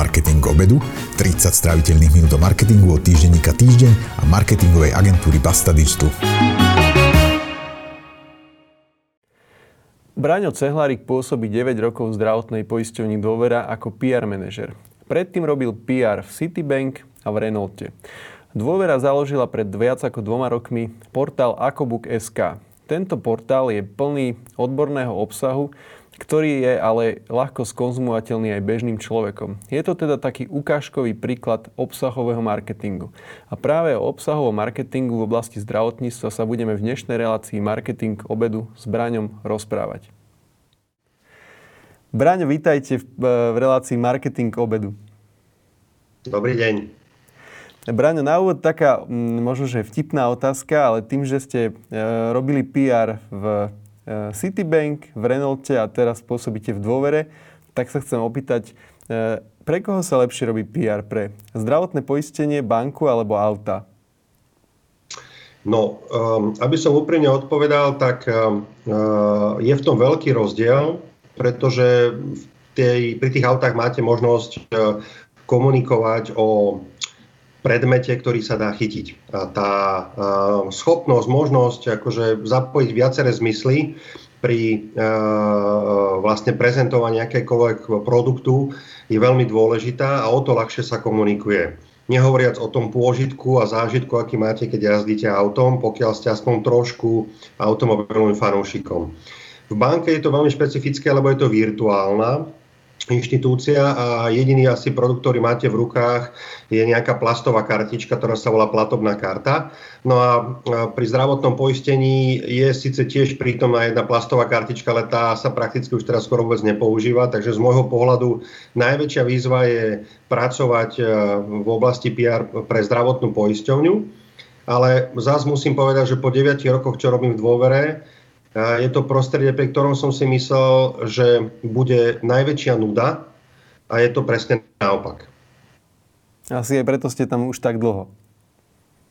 Marketing obedu, 30 stráviteľných minút o marketingu od týždenníka Týždeň a marketingovej agentúry Basta Digital. Braňo Cehlárik pôsobí 9 rokov v zdravotnej poisťovni Dôvera ako PR manažer. Predtým robil PR v Citibank a v Renaulte. Dôvera založila pred viac ako dvoma rokmi portál Akobook.sk. Tento portál je plný odborného obsahu, ktorý je ale ľahko skonzumovateľný aj bežným človekom. Je to teda taký ukážkový príklad obsahového marketingu. A práve o obsahovom marketingu v oblasti zdravotníctva sa budeme v dnešnej relácii Marketing obedu s Braňom rozprávať. Braňo, vítajte v, v relácii Marketing obedu. Dobrý deň. Braňo, na úvod taká možno, že vtipná otázka, ale tým, že ste e, robili PR v e, Citibank, v Renaulte a teraz pôsobíte v dôvere, tak sa chcem opýtať, e, pre koho sa lepšie robí PR? Pre zdravotné poistenie, banku alebo auta? No, um, aby som úprimne odpovedal, tak uh, je v tom veľký rozdiel, pretože v tej, pri tých autách máte možnosť uh, komunikovať o predmete, ktorý sa dá chytiť. A tá schopnosť, možnosť akože zapojiť viaceré zmysly pri vlastne prezentovaní akékoľvek produktu je veľmi dôležitá a o to ľahšie sa komunikuje. Nehovoriac o tom pôžitku a zážitku, aký máte, keď jazdíte autom, pokiaľ ste aspoň trošku automobilovým fanúšikom. V banke je to veľmi špecifické, lebo je to virtuálna inštitúcia a jediný asi produkt, ktorý máte v rukách, je nejaká plastová kartička, ktorá sa volá platobná karta. No a pri zdravotnom poistení je síce tiež prítomná jedna plastová kartička, ale tá sa prakticky už teraz skoro vôbec nepoužíva, takže z môjho pohľadu najväčšia výzva je pracovať e, v oblasti PR pre zdravotnú poisťovňu. Ale zás musím povedať, že po 9 rokoch, čo robím v dôvere, je to prostredie, pri ktorom som si myslel, že bude najväčšia nuda a je to presne naopak. Asi aj preto ste tam už tak dlho.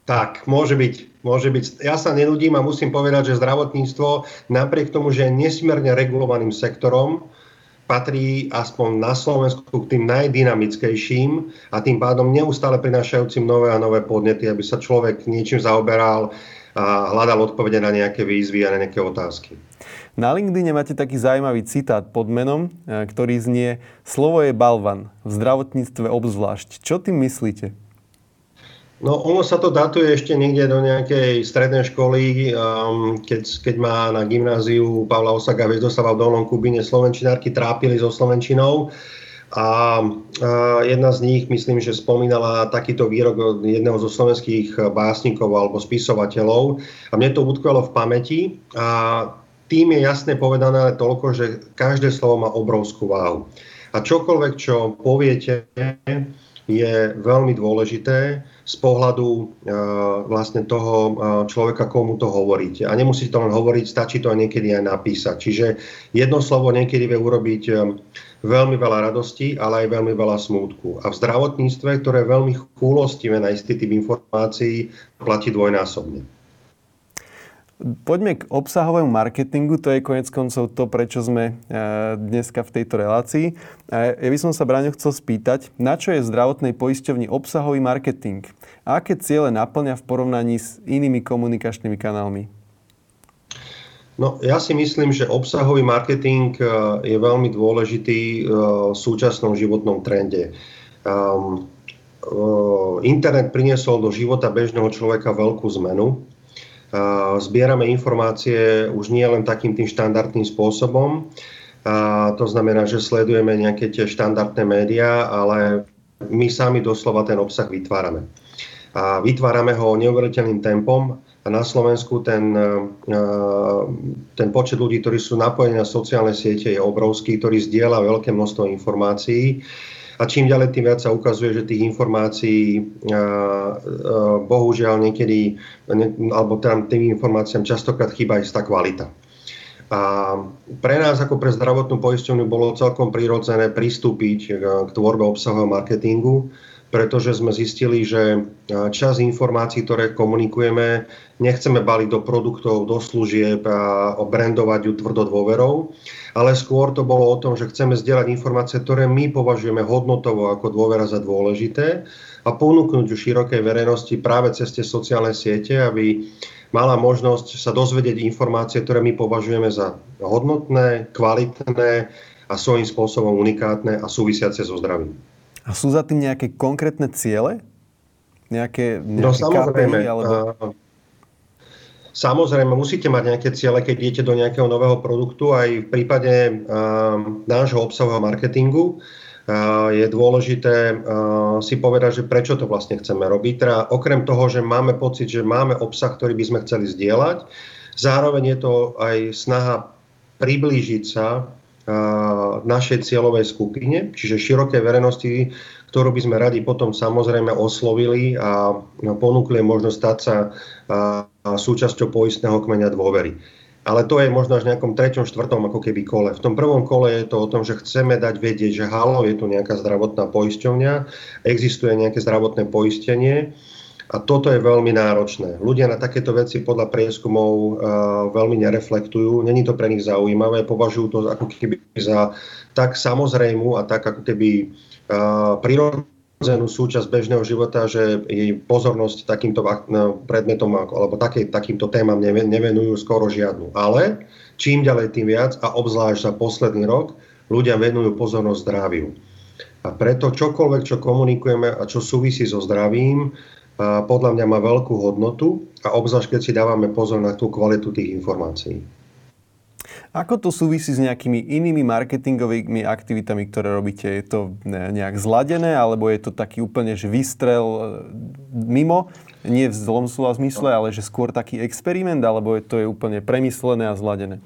Tak, môže byť. Môže byť. Ja sa nenudím a musím povedať, že zdravotníctvo napriek tomu, že je nesmierne regulovaným sektorom, patrí aspoň na Slovensku k tým najdynamickejším a tým pádom neustále prinášajúcim nové a nové podnety, aby sa človek niečím zaoberal, a hľadal odpovede na nejaké výzvy a na nejaké otázky. Na LinkedIn máte taký zaujímavý citát pod menom, e, ktorý znie Slovo je balvan, v zdravotníctve obzvlášť. Čo tým myslíte? No, ono sa to datuje ešte niekde do nejakej strednej školy, um, keď, keď má na gymnáziu Pavla Osaka Hviezdosava v Dolnom Kubine slovenčinárky trápili so slovenčinou. A jedna z nich, myslím, že spomínala takýto výrok jedného zo slovenských básnikov alebo spisovateľov. A mne to utkvelo v pamäti. A tým je jasne povedané toľko, že každé slovo má obrovskú váhu. A čokoľvek, čo poviete, je veľmi dôležité z pohľadu uh, vlastne toho uh, človeka, komu to hovoríte. A nemusíte to len hovoriť, stačí to aj niekedy aj napísať. Čiže jedno slovo niekedy vie urobiť um, veľmi veľa radosti, ale aj veľmi veľa smútku. A v zdravotníctve, ktoré je veľmi chúlostivé na istý typ informácií, platí dvojnásobne. Poďme k obsahovému marketingu, to je konec koncov to, prečo sme e, dneska v tejto relácii. Ja by som sa, Braňo, chcel spýtať, na čo je v zdravotnej poisťovni obsahový marketing? Aké ciele naplňa v porovnaní s inými komunikačnými kanálmi? No, ja si myslím, že obsahový marketing e, je veľmi dôležitý e, v súčasnom životnom trende. Um, internet priniesol do života bežného človeka veľkú zmenu Zbierame informácie už nie len takým tým štandardným spôsobom. A to znamená, že sledujeme nejaké tie štandardné médiá, ale my sami doslova ten obsah vytvárame. A vytvárame ho neuveriteľným tempom na Slovensku ten, ten počet ľudí, ktorí sú napojení na sociálne siete je obrovský, ktorý zdieľa veľké množstvo informácií a čím ďalej, tým viac sa ukazuje, že tých informácií bohužiaľ niekedy, alebo tam tým informáciám častokrát chýba istá kvalita. A pre nás ako pre zdravotnú poisťovňu bolo celkom prirodzené pristúpiť k tvorbe obsahového marketingu, pretože sme zistili, že čas informácií, ktoré komunikujeme, nechceme baliť do produktov, do služieb a obrandovať ju tvrdo dôverou, ale skôr to bolo o tom, že chceme zdieľať informácie, ktoré my považujeme hodnotovo ako dôvera za dôležité a ponúknuť ju širokej verejnosti práve cez tie sociálne siete, aby mala možnosť sa dozvedieť informácie, ktoré my považujeme za hodnotné, kvalitné a svojím spôsobom unikátne a súvisiace so zdravím. A sú za tým nejaké konkrétne ciele? Nejaké, nejaké no samozrejme. KPI, alebo... Samozrejme, musíte mať nejaké ciele, keď idete do nejakého nového produktu. Aj v prípade uh, nášho obsahového marketingu uh, je dôležité uh, si povedať, že prečo to vlastne chceme robiť. Teda okrem toho, že máme pocit, že máme obsah, ktorý by sme chceli zdieľať, zároveň je to aj snaha priblížiť sa našej cieľovej skupine, čiže širokej verejnosti, ktorú by sme radi potom samozrejme oslovili a ponúkli možnosť stať sa súčasťou poistného kmeňa dôvery. Ale to je možno až v nejakom treťom, štvrtom ako keby kole. V tom prvom kole je to o tom, že chceme dať vedieť, že halo, je tu nejaká zdravotná poisťovňa, existuje nejaké zdravotné poistenie, a toto je veľmi náročné. Ľudia na takéto veci podľa prieskumov uh, veľmi nereflektujú, není to pre nich zaujímavé, považujú to ako keby za tak samozrejmu a tak ako keby uh, prirodzenú súčasť bežného života, že jej pozornosť takýmto predmetom alebo taký, takýmto témam nevenujú skoro žiadnu. Ale čím ďalej tým viac a obzvlášť za posledný rok ľudia venujú pozornosť zdraviu. A preto čokoľvek, čo komunikujeme a čo súvisí so zdravím, podľa mňa má veľkú hodnotu a obzvlášť, keď si dávame pozor na tú kvalitu tých informácií. Ako to súvisí s nejakými inými marketingovými aktivitami, ktoré robíte? Je to nejak zladené, alebo je to taký úplne že vystrel e, mimo? Nie v zlom slova zmysle, ale že skôr taký experiment, alebo je to je úplne premyslené a zladené?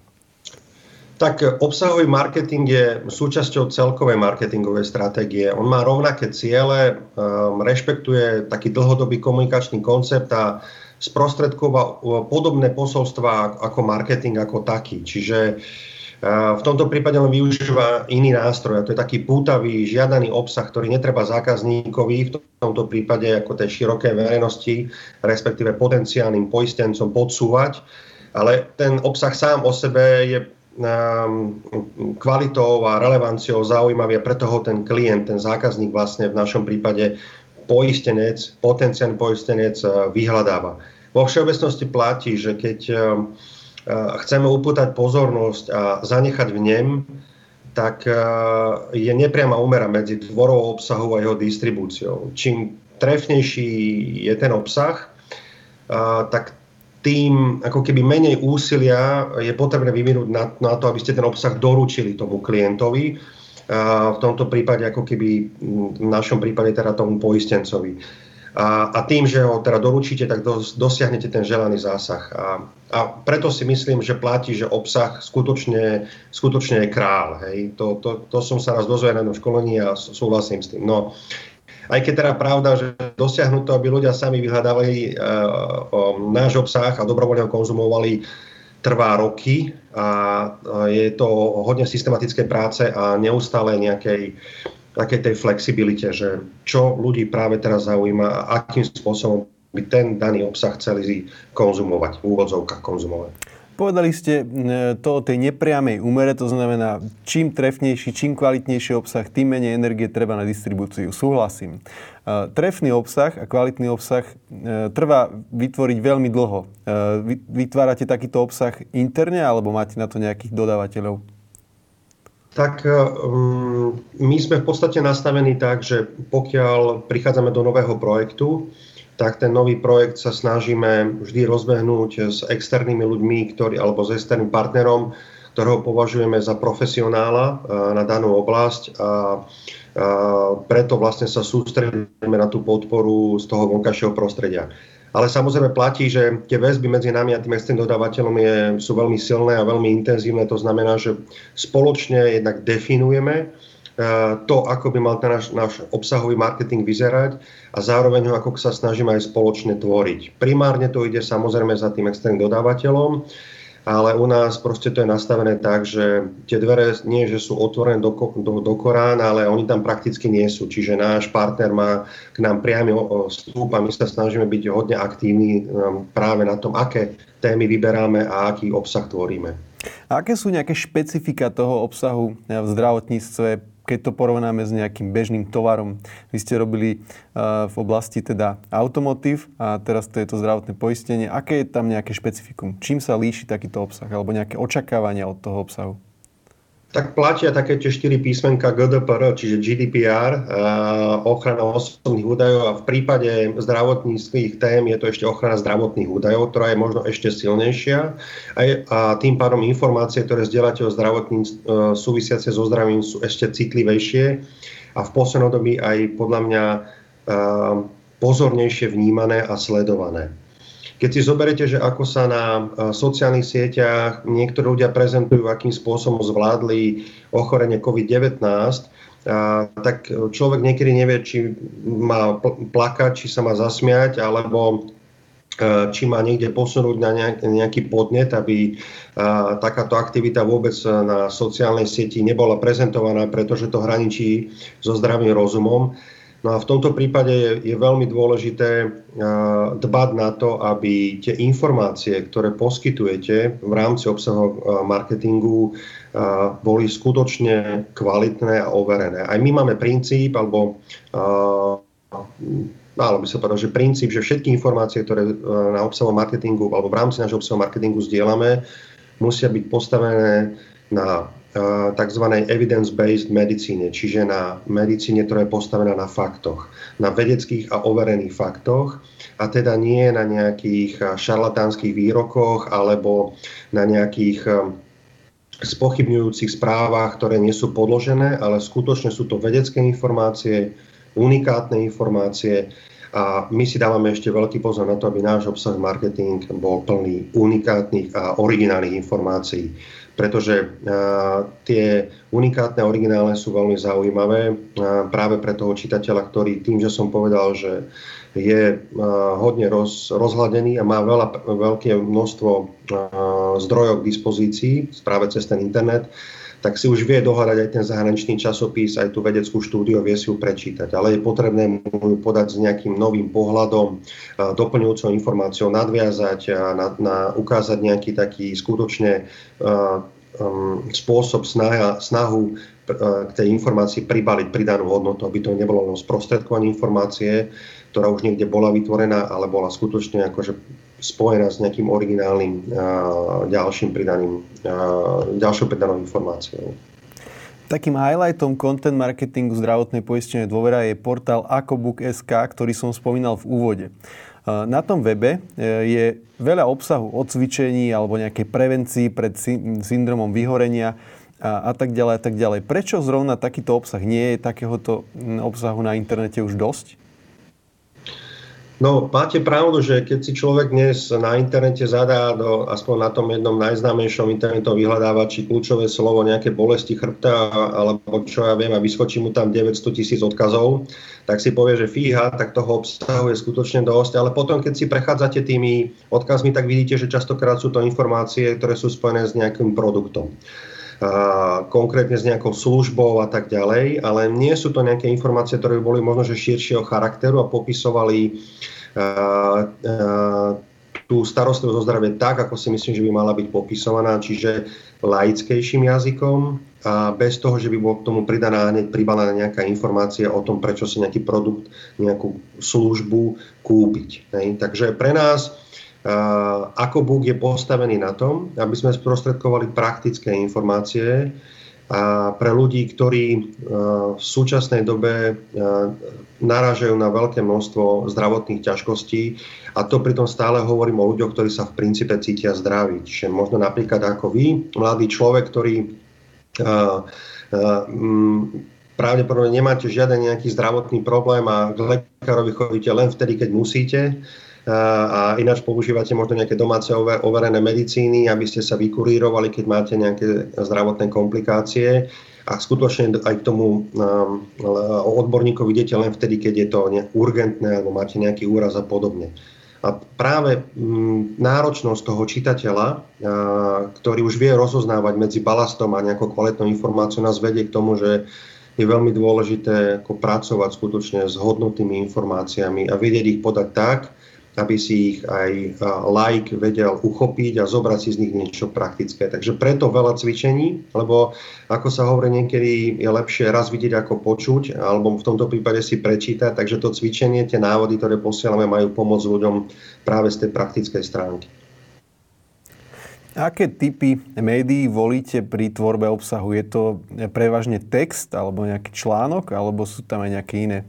Tak obsahový marketing je súčasťou celkovej marketingovej stratégie. On má rovnaké ciele, um, rešpektuje taký dlhodobý komunikačný koncept a sprostredkova podobné posolstva ako marketing ako taký. Čiže uh, v tomto prípade len využíva iný nástroj a to je taký pútavý, žiadaný obsah, ktorý netreba zákazníkovi, v tomto prípade ako tej širokej verejnosti, respektíve potenciálnym poistencom podsúvať, ale ten obsah sám o sebe je kvalitou a relevanciou zaujímavý a preto ho ten klient, ten zákazník vlastne v našom prípade poistenec, potenciálny poistenec eh, vyhľadáva. Vo všeobecnosti platí, že keď eh, chceme upútať pozornosť a zanechať v nem, tak eh, je nepriama úmera medzi tvorou obsahu a jeho distribúciou. Čím trefnejší je ten obsah, tak tým ako keby menej úsilia je potrebné vyvinúť na, na to, aby ste ten obsah doručili tomu klientovi. A v tomto prípade ako keby v našom prípade teda tomu poistencovi. A, a tým, že ho teda doručíte, tak dos, dosiahnete ten želaný zásah. A, a preto si myslím, že platí, že obsah skutočne, skutočne je král. Hej. To, to, to som sa raz dozvedel na školení a súhlasím s tým. No, aj keď teda pravda, že dosiahnuť to, aby ľudia sami vyhľadávali uh, náš obsah a dobrovoľne ho konzumovali, trvá roky a je to hodne systematické práce a neustále nejakej takej tej flexibilite, že čo ľudí práve teraz zaujíma a akým spôsobom by ten daný obsah chceli konzumovať, v úvodzovkách konzumovať. Povedali ste to o tej nepriamej úmere, to znamená, čím trefnejší, čím kvalitnejší obsah, tým menej energie treba na distribúciu. Súhlasím. Trefný obsah a kvalitný obsah e, trvá vytvoriť veľmi dlho. E, vytvárate takýto obsah interne alebo máte na to nejakých dodávateľov? Tak e, my sme v podstate nastavení tak, že pokiaľ prichádzame do nového projektu, tak ten nový projekt sa snažíme vždy rozbehnúť s externými ľuďmi, ktorý, alebo s externým partnerom, ktorého považujeme za profesionála eh, na danú oblasť a, a preto vlastne sa sústredíme na tú podporu z toho vonkajšieho prostredia. Ale samozrejme platí, že tie väzby medzi nami a tým externým dodávateľom je, sú veľmi silné a veľmi intenzívne. To znamená, že spoločne jednak definujeme, Eh, to, ako by mal ten náš, náš obsahový marketing vyzerať a zároveň ho ako sa snažíme aj spoločne tvoriť. Primárne to ide samozrejme za tým externým dodávateľom, ale u nás proste to je nastavené tak, že tie dvere nie, že sú otvorené do, do, do Korán, ale oni tam prakticky nie sú. Čiže náš partner má k nám priamy vstup a my sa snažíme byť hodne aktívni um, práve na tom, aké témy vyberáme a aký obsah tvoríme. A aké sú nejaké špecifika toho obsahu v zdravotníctve keď to porovnáme s nejakým bežným tovarom. Vy ste robili uh, v oblasti teda automotív a teraz to je to zdravotné poistenie. Aké je tam nejaké špecifikum? Čím sa líši takýto obsah alebo nejaké očakávania od toho obsahu? Tak platia také tie 4 písmenka GDPR, čiže GDPR, ochrana osobných údajov a v prípade zdravotníckých tém je to ešte ochrana zdravotných údajov, ktorá je možno ešte silnejšia a tým pádom informácie, ktoré zdieľate o zdravotníctve súvisiace so zdravím sú ešte citlivejšie a v poslednom dobi aj podľa mňa pozornejšie vnímané a sledované. Keď si zoberete, že ako sa na sociálnych sieťach niektorí ľudia prezentujú, akým spôsobom zvládli ochorenie COVID-19, tak človek niekedy nevie, či má plakať, či sa má zasmiať, alebo či má niekde posunúť na nejaký podnet, aby takáto aktivita vôbec na sociálnej sieti nebola prezentovaná, pretože to hraničí so zdravým rozumom. No a v tomto prípade je, je veľmi dôležité dbať na to, aby tie informácie, ktoré poskytujete v rámci obsahu marketingu, boli skutočne kvalitné a overené. Aj my máme princíp, alebo malo by sa povedať, že princíp, že všetky informácie, ktoré na obsahu marketingu alebo v rámci nášho obsahu marketingu zdieľame, musia byť postavené na tzv. evidence-based medicíne, čiže na medicíne, ktorá je postavená na faktoch, na vedeckých a overených faktoch a teda nie na nejakých šarlatánskych výrokoch alebo na nejakých spochybňujúcich správach, ktoré nie sú podložené, ale skutočne sú to vedecké informácie, unikátne informácie a my si dávame ešte veľký pozor na to, aby náš obsah marketing bol plný unikátnych a originálnych informácií pretože tie unikátne originálne sú veľmi zaujímavé práve pre toho čitateľa, ktorý tým, že som povedal, že je hodne roz, rozhľadený a má veľa, veľké množstvo zdrojov k dispozícii práve cez ten internet, tak si už vie dohľadať aj ten zahraničný časopis, aj tú vedeckú štúdiu, vie si ju prečítať. Ale je potrebné mu ju podať s nejakým novým pohľadom, doplňujúcou informáciou, nadviazať a na, na, ukázať nejaký taký skutočne um, spôsob snaha, snahu k tej informácii pribaliť pridanú hodnotu, aby to nebolo len sprostredkovanie informácie, ktorá už niekde bola vytvorená, ale bola skutočne akože spojená s nejakým originálnym ďalším pridaným, ďalšou pridanou informáciou. Takým highlightom content marketingu zdravotnej poistenie dôvera je portál akobook.sk, ktorý som spomínal v úvode. Na tom webe e, je veľa obsahu o cvičení alebo nejakej prevencii pred syndromom vyhorenia a, a tak ďalej a tak ďalej. Prečo zrovna takýto obsah? Nie je takéhoto obsahu na internete už dosť? No, máte pravdu, že keď si človek dnes na internete zadá, do, aspoň na tom jednom najznámejšom internetovom vyhľadávači kľúčové slovo nejaké bolesti chrbta alebo čo ja viem a vyskočí mu tam 900 tisíc odkazov, tak si povie, že fíha, tak toho obsahu je skutočne dosť. Ale potom, keď si prechádzate tými odkazmi, tak vidíte, že častokrát sú to informácie, ktoré sú spojené s nejakým produktom konkrétne s nejakou službou a tak ďalej, ale nie sú to nejaké informácie, ktoré by boli možno že širšieho charakteru a popisovali tú starostlivosť o zdravie tak, ako si myslím, že by mala byť popisovaná, čiže laickejším jazykom a bez toho, že by bol k tomu pridaná hneď pribalená nejaká informácia o tom, prečo si nejaký produkt, nejakú službu kúpiť. Hej. Takže pre nás ako Búk je postavený na tom, aby sme sprostredkovali praktické informácie a pre ľudí, ktorí v súčasnej dobe narážajú na veľké množstvo zdravotných ťažkostí a to pritom stále hovorím o ľuďoch, ktorí sa v princípe cítia zdraví. Čiže možno napríklad ako vy, mladý človek, ktorý pravdepodobne nemáte žiaden nejaký zdravotný problém a k lekárovi chodíte len vtedy, keď musíte, a ináč používate možno nejaké domáce overené medicíny, aby ste sa vykurírovali, keď máte nejaké zdravotné komplikácie a skutočne aj k tomu odborníkovi idete len vtedy, keď je to urgentné alebo máte nejaký úraz a podobne. A práve mm, náročnosť toho čitateľa, ktorý už vie rozoznávať medzi balastom a nejakou kvalitnou informáciou, nás vedie k tomu, že je veľmi dôležité ako pracovať skutočne s hodnotnými informáciami a vedieť ich podať tak, aby si ich aj like vedel uchopiť a zobrať si z nich niečo praktické. Takže preto veľa cvičení, lebo ako sa hovorí niekedy, je lepšie raz vidieť ako počuť, alebo v tomto prípade si prečítať. Takže to cvičenie, tie návody, ktoré posielame, majú pomôcť ľuďom práve z tej praktickej stránky. Aké typy médií volíte pri tvorbe obsahu? Je to prevažne text alebo nejaký článok, alebo sú tam aj nejaké iné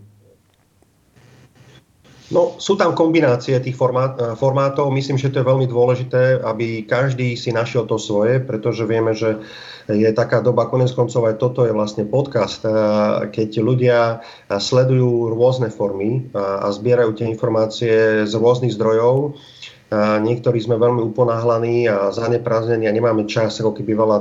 No, sú tam kombinácie tých eh, formátov. Myslím, že to je veľmi dôležité, aby každý si našiel to svoje, pretože vieme, že je taká doba, konec koncov aj toto je vlastne podcast, eh, keď ľudia sledujú rôzne formy a zbierajú tie informácie z rôznych zdrojov Niektorí sme veľmi uponáhlaní a zaneprázdnení a nemáme čas, ako keby veľa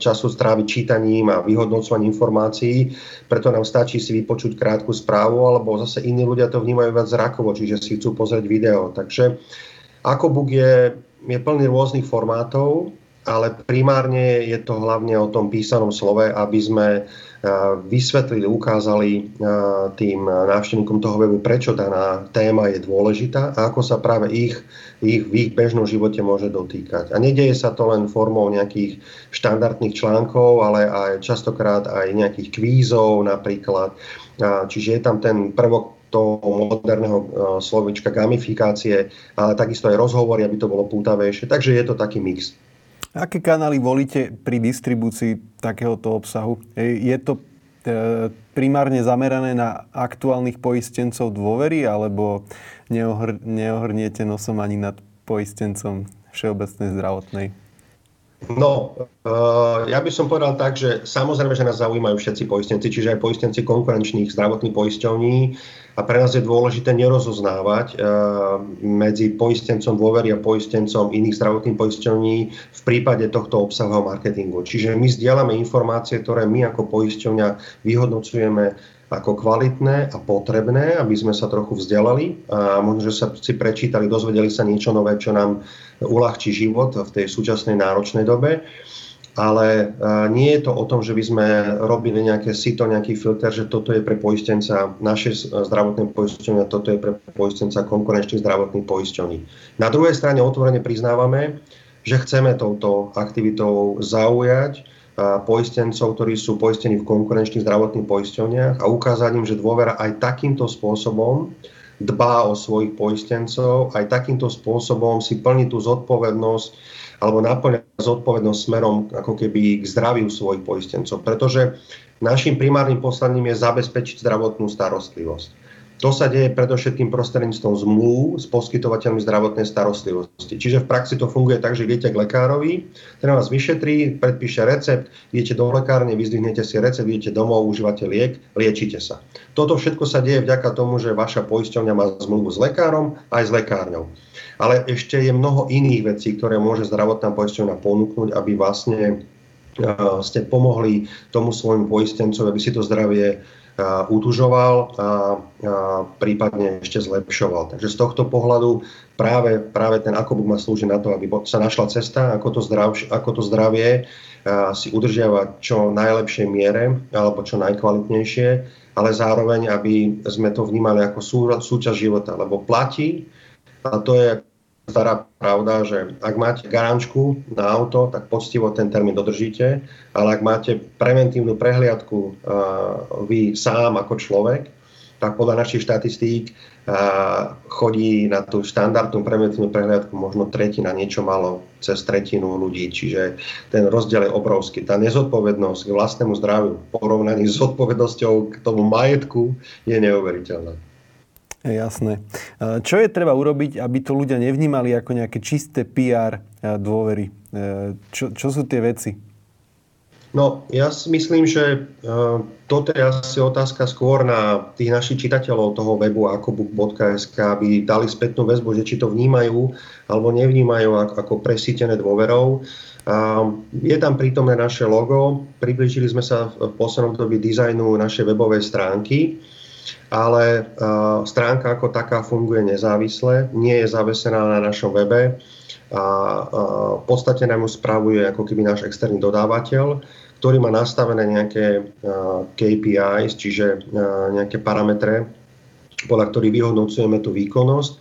času stráviť čítaním a vyhodnocovaním informácií. Preto nám stačí si vypočuť krátku správu, alebo zase iní ľudia to vnímajú viac zrakovo, čiže si chcú pozrieť video. Takže Akobuk je, je plný rôznych formátov, ale primárne je to hlavne o tom písanom slove, aby sme vysvetlili, ukázali tým návštevníkom toho webu, prečo daná téma je dôležitá a ako sa práve ich, ich v ich bežnom živote môže dotýkať. A nedieje sa to len formou nejakých štandardných článkov, ale aj častokrát aj nejakých kvízov napríklad. Čiže je tam ten prvok toho moderného slovička gamifikácie, ale takisto aj rozhovory, aby to bolo pútavejšie. Takže je to taký mix. Aké kanály volíte pri distribúcii takéhoto obsahu? Je to e, primárne zamerané na aktuálnych poistencov dôvery, alebo neohr, neohrniete nosom ani nad poistencom všeobecnej zdravotnej? No, uh, ja by som povedal tak, že samozrejme, že nás zaujímajú všetci poistenci, čiže aj poistenci konkurenčných zdravotných poisťovní a pre nás je dôležité nerozoznávať uh, medzi poistencom dôvery a poistencom iných zdravotných poisťovní v prípade tohto obsahového marketingu. Čiže my zdieľame informácie, ktoré my ako poisťovňa vyhodnocujeme ako kvalitné a potrebné, aby sme sa trochu vzdelali a možno, že sa si prečítali, dozvedeli sa niečo nové, čo nám uľahčí život v tej súčasnej náročnej dobe. Ale nie je to o tom, že by sme robili nejaké sito, nejaký filter, že toto je pre poistenca naše zdravotné poisťovne, toto je pre poistenca konkurenčných zdravotných poisťovní. Na druhej strane otvorene priznávame, že chceme touto aktivitou zaujať poistencov, ktorí sú poistení v konkurenčných zdravotných poisťovniach a ukázať im, že dôvera aj takýmto spôsobom dbá o svojich poistencov, aj takýmto spôsobom si plní tú zodpovednosť alebo naplňa zodpovednosť smerom ako keby k zdraviu svojich poistencov. Pretože našim primárnym poslaním je zabezpečiť zdravotnú starostlivosť. To sa deje predovšetkým prostredníctvom zmluv s poskytovateľmi zdravotnej starostlivosti. Čiže v praxi to funguje tak, že idete k lekárovi, ten vás vyšetrí, predpíše recept, idete do lekárne, vyzdvihnete si recept, idete domov, užívate liek, liečite sa. Toto všetko sa deje vďaka tomu, že vaša poisťovňa má zmluvu s lekárom aj s lekárňou. Ale ešte je mnoho iných vecí, ktoré môže zdravotná poisťovňa ponúknuť, aby vlastne ste pomohli tomu svojmu poistencovi, aby si to zdravie utužoval a, prípadne ešte zlepšoval. Takže z tohto pohľadu práve, práve ten akobuk má slúžiť na to, aby sa našla cesta, ako to, zdrav, ako to zdravie si udržiavať čo najlepšej miere alebo čo najkvalitnejšie, ale zároveň, aby sme to vnímali ako sú, súčasť života, lebo platí, a to je stará pravda, že ak máte garančku na auto, tak poctivo ten termín dodržíte, ale ak máte preventívnu prehliadku vy sám ako človek, tak podľa našich štatistík chodí na tú štandardnú preventívnu prehliadku možno tretina, niečo malo cez tretinu ľudí. Čiže ten rozdiel je obrovský. Tá nezodpovednosť k vlastnému zdraviu porovnaní s zodpovednosťou k tomu majetku je neuveriteľná. Jasné. Čo je treba urobiť, aby to ľudia nevnímali ako nejaké čisté PR dôvery? Čo, čo sú tie veci? No, ja si myslím, že toto je asi otázka skôr na tých našich čitateľov toho webu akobook.sk, aby dali spätnú väzbu, že či to vnímajú alebo nevnímajú ako presítené dôverou. Je tam prítomné naše logo, približili sme sa v poslednom dobi dizajnu našej webovej stránky ale stránka ako taká funguje nezávisle, nie je zavesená na našom webe a v podstate nám ju spravuje ako keby náš externý dodávateľ, ktorý má nastavené nejaké KPIs, čiže nejaké parametre, podľa ktorých vyhodnocujeme tú výkonnosť.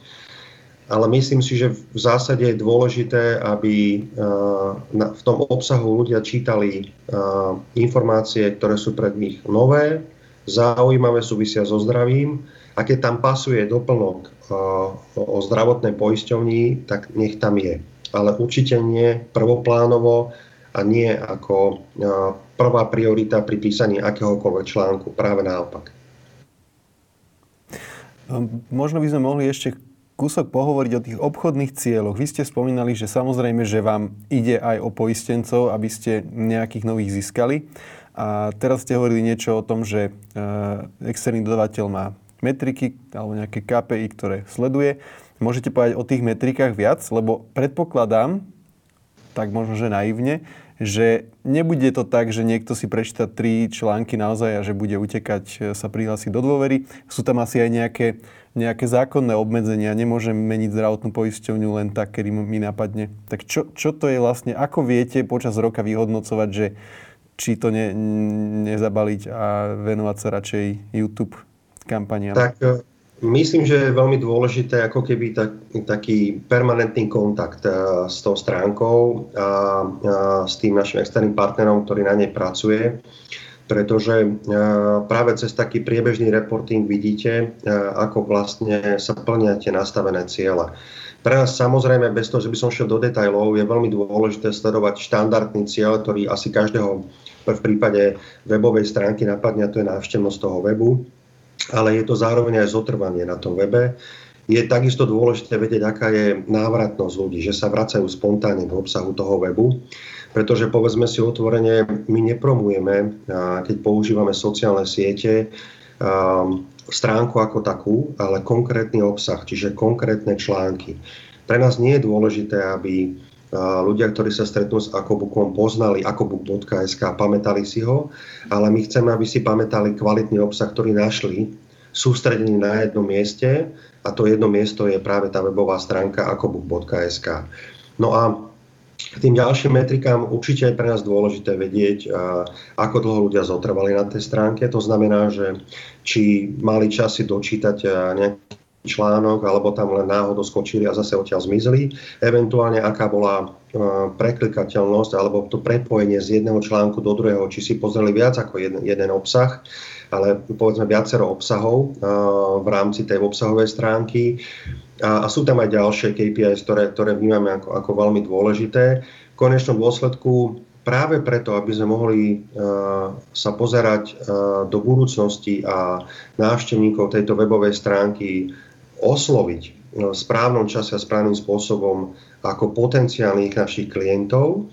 Ale myslím si, že v zásade je dôležité, aby v tom obsahu ľudia čítali informácie, ktoré sú pred nich nové, zaujímavé, súvisia so zdravím a keď tam pasuje doplnok o zdravotnej poisťovni, tak nech tam je. Ale určite nie prvoplánovo a nie ako prvá priorita pri písaní akéhokoľvek článku. Práve naopak. Možno by sme mohli ešte kúsok pohovoriť o tých obchodných cieľoch. Vy ste spomínali, že samozrejme, že vám ide aj o poistencov, aby ste nejakých nových získali. A teraz ste hovorili niečo o tom, že e, externý dodavateľ má metriky alebo nejaké KPI, ktoré sleduje. Môžete povedať o tých metrikách viac, lebo predpokladám, tak možno, že naivne, že nebude to tak, že niekto si prečíta tri články naozaj a že bude utekať e, sa prihlásiť do dôvery. Sú tam asi aj nejaké nejaké zákonné obmedzenia, nemôžem meniť zdravotnú poisťovňu len tak, kedy mi napadne. Tak čo, čo to je vlastne, ako viete počas roka vyhodnocovať, že či to ne, nezabaliť a venovať sa radšej YouTube kampaniám? Tak e, myslím, že je veľmi dôležité ako keby tak, taký permanentný kontakt uh, s tou stránkou a, a s tým našim externým partnerom, ktorý na nej pracuje pretože e, práve cez taký priebežný reporting vidíte, e, ako vlastne sa plnia tie nastavené ciele. Pre nás samozrejme, bez toho, že by som šiel do detajlov, je veľmi dôležité sledovať štandardný cieľ, ktorý asi každého v prípade webovej stránky napadne, a to je návštevnosť toho webu, ale je to zároveň aj zotrvanie na tom webe. Je takisto dôležité vedieť, aká je návratnosť ľudí, že sa vracajú spontánne k obsahu toho webu pretože povedzme si otvorene, my nepromujeme, keď používame sociálne siete, stránku ako takú, ale konkrétny obsah, čiže konkrétne články. Pre nás nie je dôležité, aby ľudia, ktorí sa stretnú s Akobukom, poznali akobook.sk pamätali si ho, ale my chceme, aby si pamätali kvalitný obsah, ktorý našli sústredený na jednom mieste a to jedno miesto je práve tá webová stránka akobook.sk. No a k tým ďalším metrikám určite je pre nás dôležité vedieť, ako dlho ľudia zotrvali na tej stránke. To znamená, že či mali čas dočítať nejaký článok, alebo tam len náhodou skočili a zase odtiaľ zmizli. Eventuálne, aká bola preklikateľnosť alebo to prepojenie z jedného článku do druhého, či si pozreli viac ako jeden, jeden obsah, ale povedzme viacero obsahov v rámci tej obsahovej stránky. A, a sú tam aj ďalšie KPIs, ktoré, ktoré vnímame ako, ako veľmi dôležité. V konečnom dôsledku práve preto, aby sme mohli uh, sa pozerať uh, do budúcnosti a návštevníkov tejto webovej stránky osloviť uh, v správnom čase a správnym spôsobom ako potenciálnych našich klientov,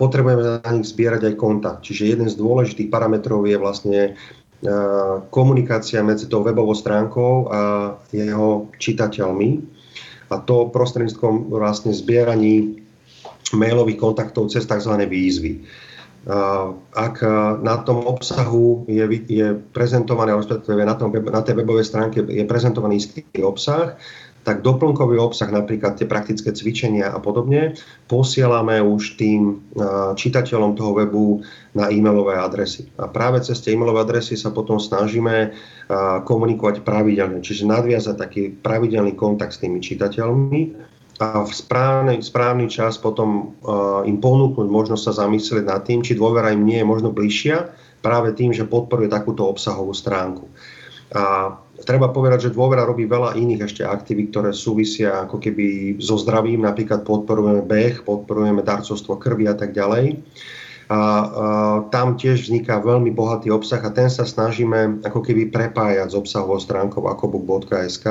potrebujeme na nich zbierať aj kontakt. Čiže jeden z dôležitých parametrov je vlastne komunikácia medzi tou webovou stránkou a jeho čitateľmi. A to prostredníctvom vlastne zbieraní mailových kontaktov cez tzv. výzvy. Ak na tom obsahu je, je prezentovaný, respektíve na, tom, na tej webovej stránke je prezentovaný istý obsah, tak doplnkový obsah, napríklad tie praktické cvičenia a podobne, posielame už tým čitateľom toho webu na e-mailové adresy. A práve cez tie e-mailové adresy sa potom snažíme komunikovať pravidelne, čiže nadviazať taký pravidelný kontakt s tými čitateľmi a v správny, správny čas potom im ponúknuť možnosť sa zamyslieť nad tým, či dôvera im nie je možno bližšia práve tým, že podporuje takúto obsahovú stránku. A treba povedať, že dôvera robí veľa iných ešte aktivít, ktoré súvisia ako keby so zdravím. Napríklad podporujeme beh, podporujeme darcovstvo krvi a tak ďalej. A, a tam tiež vzniká veľmi bohatý obsah a ten sa snažíme ako keby prepájať s obsahovou stránkou akobook.sk.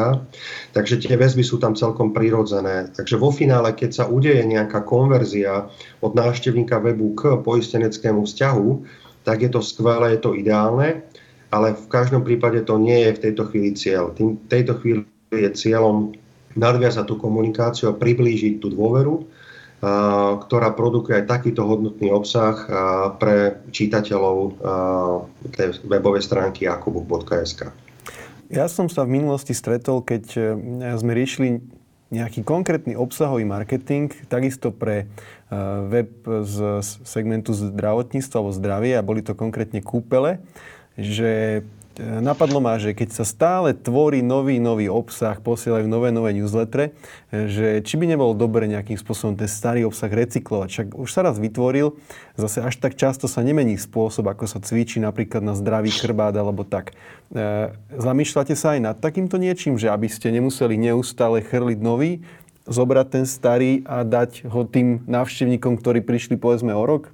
Takže tie väzby sú tam celkom prirodzené. Takže vo finále, keď sa udeje nejaká konverzia od návštevníka webu k poisteneckému vzťahu, tak je to skvelé, je to ideálne ale v každom prípade to nie je v tejto chvíli cieľ. Tým, tejto chvíli je cieľom nadviazať tú komunikáciu a priblížiť tú dôveru, a, ktorá produkuje aj takýto hodnotný obsah a, pre čítateľov a, tej webovej stránky akubuk.sk. Ja som sa v minulosti stretol, keď e, sme riešili nejaký konkrétny obsahový marketing, takisto pre e, web z segmentu zdravotníctva alebo zdravie a boli to konkrétne kúpele, že E, napadlo ma, že keď sa stále tvorí nový, nový obsah, posielajú nové, nové newsletter, e, že či by nebolo dobre nejakým spôsobom ten starý obsah recyklovať. Však už sa raz vytvoril, zase až tak často sa nemení spôsob, ako sa cvičí napríklad na zdravý chrbát alebo tak. E, zamýšľate sa aj nad takýmto niečím, že aby ste nemuseli neustále chrliť nový, zobrať ten starý a dať ho tým návštevníkom, ktorí prišli povedzme o rok?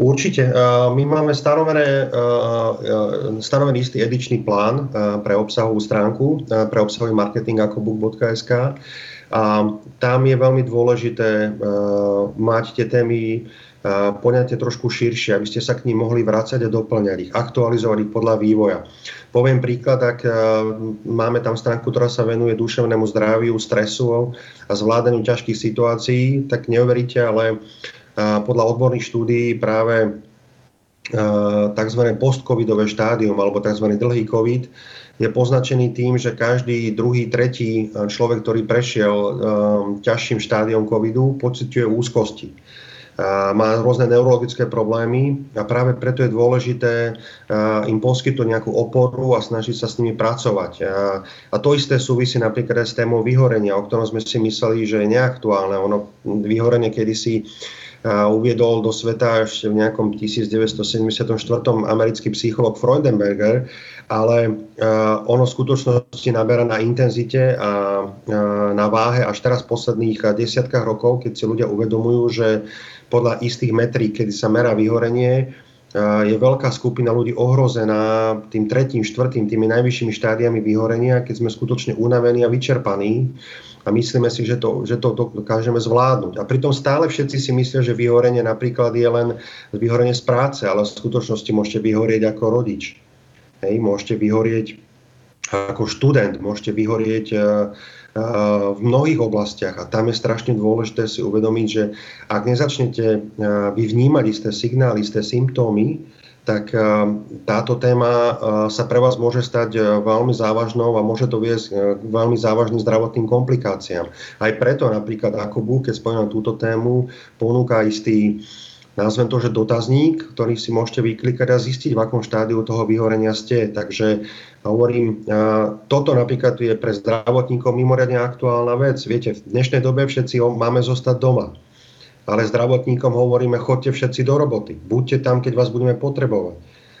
Určite. My máme stanovené, stanovený istý edičný plán pre obsahovú stránku, pre obsahový marketing ako book.sk. A tam je veľmi dôležité mať tie témy poňatie trošku širšie, aby ste sa k ním mohli vrácať a doplňať ich, aktualizovať ich podľa vývoja. Poviem príklad, ak máme tam stránku, ktorá sa venuje duševnému zdraviu, stresu a zvládaniu ťažkých situácií, tak neuveríte, ale podľa odborných štúdií práve tzv. post-covidové štádium alebo tzv. dlhý covid je poznačený tým, že každý druhý, tretí človek, ktorý prešiel ťažším štádiom covidu, pociťuje úzkosti. Má rôzne neurologické problémy a práve preto je dôležité im poskytnúť nejakú oporu a snažiť sa s nimi pracovať. A to isté súvisí napríklad aj s témou vyhorenia, o ktorom sme si mysleli, že je neaktuálne. Ono vyhorenie kedysi uviedol do sveta ešte v nejakom 1974. americký psycholog Freudenberger, ale ono v skutočnosti naberá na intenzite a na váhe až teraz v posledných desiatkách rokov, keď si ľudia uvedomujú, že podľa istých metrík, kedy sa merá vyhorenie, je veľká skupina ľudí ohrozená tým tretím, štvrtým, tými najvyššími štádiami vyhorenia, keď sme skutočne unavení a vyčerpaní a myslíme si, že to, že to dokážeme zvládnuť. A pritom stále všetci si myslia, že vyhorenie napríklad je len vyhorenie z práce, ale v skutočnosti môžete vyhorieť ako rodič. Hej, môžete vyhorieť ako študent, môžete vyhorieť uh, uh, v mnohých oblastiach a tam je strašne dôležité si uvedomiť, že ak nezačnete uh, vy vnímať isté signály, isté symptómy, tak eh, táto téma eh, sa pre vás môže stať eh, veľmi závažnou a môže to viesť k veľmi závažným zdravotným komplikáciám. Aj preto napríklad ako BU, keď spomínam túto tému, ponúka istý nazvem to, že dotazník, ktorý si môžete vyklikať a zistiť, v akom štádiu toho vyhorenia ste. Takže hovorím, toto napríklad je pre zdravotníkov mimoriadne aktuálna vec. Viete, v dnešnej dobe všetci máme zostať doma ale zdravotníkom hovoríme, chodte všetci do roboty. Buďte tam, keď vás budeme potrebovať.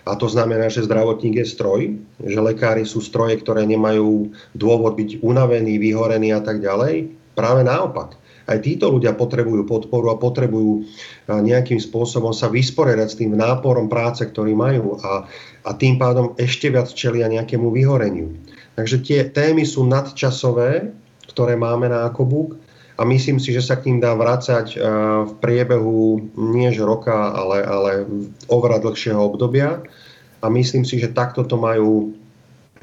A to znamená, že zdravotník je stroj, že lekári sú stroje, ktoré nemajú dôvod byť unavení, vyhorení a tak ďalej. Práve naopak. Aj títo ľudia potrebujú podporu a potrebujú nejakým spôsobom sa vysporiadať s tým náporom práce, ktorý majú a, a tým pádom ešte viac čelia nejakému vyhoreniu. Takže tie témy sú nadčasové, ktoré máme na Akobuk a myslím si, že sa k ním dá vrácať eh, v priebehu nie že roka, ale, ale oveľa dlhšieho obdobia. A myslím si, že takto to majú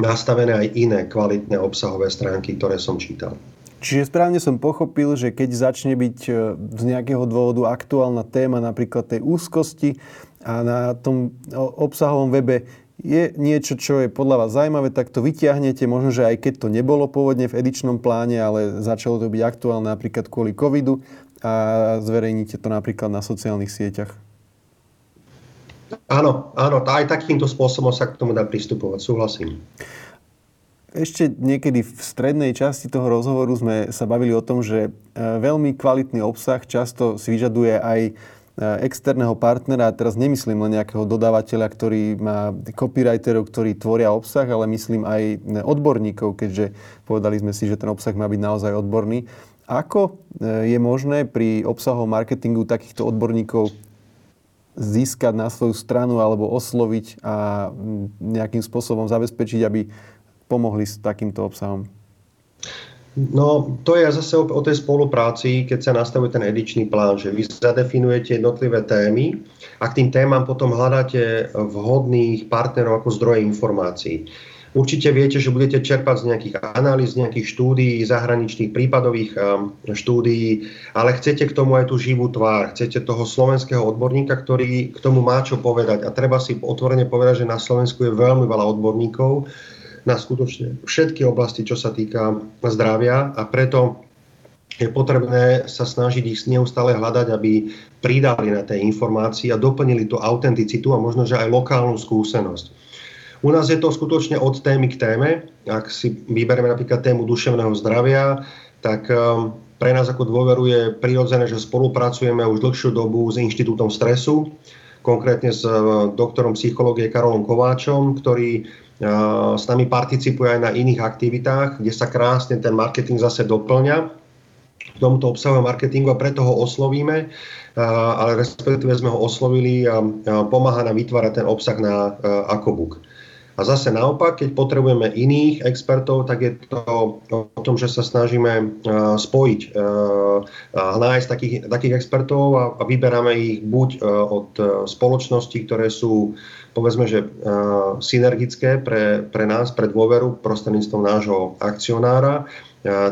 nastavené aj iné kvalitné obsahové stránky, ktoré som čítal. Čiže správne som pochopil, že keď začne byť eh, z nejakého dôvodu aktuálna téma napríklad tej úzkosti a na tom obsahovom webe je niečo, čo je podľa vás zaujímavé, tak to vyťahnete, možno, že aj keď to nebolo pôvodne v edičnom pláne, ale začalo to byť aktuálne napríklad kvôli covidu a zverejníte to napríklad na sociálnych sieťach. Áno, áno, aj takýmto spôsobom sa k tomu dá pristupovať, súhlasím. Ešte niekedy v strednej časti toho rozhovoru sme sa bavili o tom, že e, veľmi kvalitný obsah často si vyžaduje aj externého partnera, teraz nemyslím len nejakého dodávateľa, ktorý má copywriterov, ktorí tvoria obsah, ale myslím aj odborníkov, keďže povedali sme si, že ten obsah má byť naozaj odborný. Ako eh, je možné pri obsahovom marketingu takýchto odborníkov získať na svoju stranu alebo osloviť a mm, nejakým spôsobom zabezpečiť, aby pomohli s takýmto obsahom? No, to je zase o, o tej spolupráci, keď sa nastavuje ten edičný plán, že vy zadefinujete jednotlivé témy a k tým témam potom hľadáte vhodných partnerov ako zdroje informácií. Určite viete, že budete čerpať z nejakých analýz, nejakých štúdií, zahraničných prípadových um, štúdií, ale chcete k tomu aj tú živú tvár, chcete toho slovenského odborníka, ktorý k tomu má čo povedať. A treba si otvorene povedať, že na Slovensku je veľmi veľa odborníkov, na skutočne všetky oblasti, čo sa týka zdravia a preto je potrebné sa snažiť ich neustále hľadať, aby pridali na tej informácii a doplnili tú autenticitu a možno, že aj lokálnu skúsenosť. U nás je to skutočne od témy k téme. Ak si vyberieme napríklad tému duševného zdravia, tak um, pre nás ako dôveru je prirodzené, že spolupracujeme už dlhšiu dobu s Inštitútom stresu, konkrétne s uh, doktorom psychológie Karolom Kováčom, ktorý uh, s nami participuje aj na iných aktivitách, kde sa krásne ten marketing zase doplňa k tomuto obsahu marketingu a preto ho oslovíme, ale respektíve sme ho oslovili a pomáha nám vytvárať ten obsah na Akobook. A zase naopak, keď potrebujeme iných expertov, tak je to o tom, že sa snažíme spojiť, nájsť takých, takých expertov a, a vyberáme ich buď od spoločností, ktoré sú povedzme, že synergické pre, pre nás, pre dôveru prostredníctvom nášho akcionára,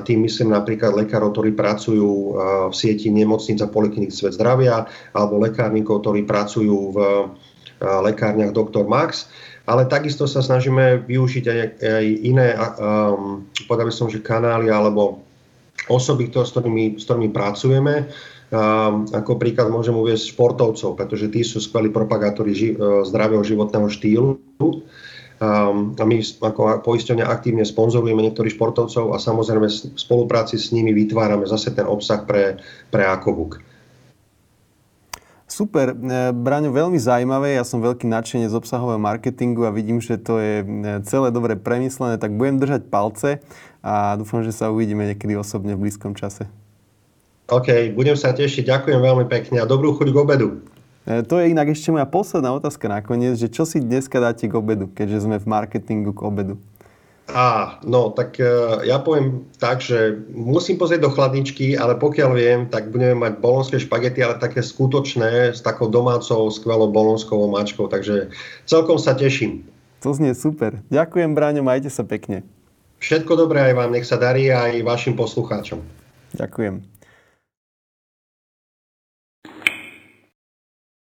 tým myslím napríklad lekárov, ktorí pracujú v sieti nemocnic a poliklinik Svet zdravia, alebo lekárnikov, ktorí pracujú v lekárniach Dr. Max. Ale takisto sa snažíme využiť aj, aj iné, um, povedal by som, že kanály alebo osoby, s, ktorými, s ktorými pracujeme. Um, ako príklad môžem uvieť športovcov, pretože tí sú skvelí propagátori ži- zdravého životného štýlu. Um, a my ako poisťovňa aktívne sponzorujeme niektorých športovcov a samozrejme v spolupráci s nimi vytvárame zase ten obsah pre, pre Akobuk. Super. E, Braňo, veľmi zaujímavé. Ja som veľký nadšenec z obsahového marketingu a vidím, že to je e, celé dobre premyslené, tak budem držať palce a dúfam, že sa uvidíme niekedy osobne v blízkom čase. OK, budem sa tešiť. Ďakujem veľmi pekne a dobrú chuť k obedu. E, to je inak ešte moja posledná otázka nakoniec, že čo si dneska dáte k obedu, keďže sme v marketingu k obedu? Á, no tak uh, ja poviem tak, že musím pozrieť do chladničky, ale pokiaľ viem, tak budeme mať bolonské špagety, ale také skutočné, s takou domácou, skvelou bolonskou mačkou, takže celkom sa teším. To znie super. Ďakujem, Bráňo, majte sa pekne. Všetko dobré aj vám, nech sa darí aj vašim poslucháčom. Ďakujem.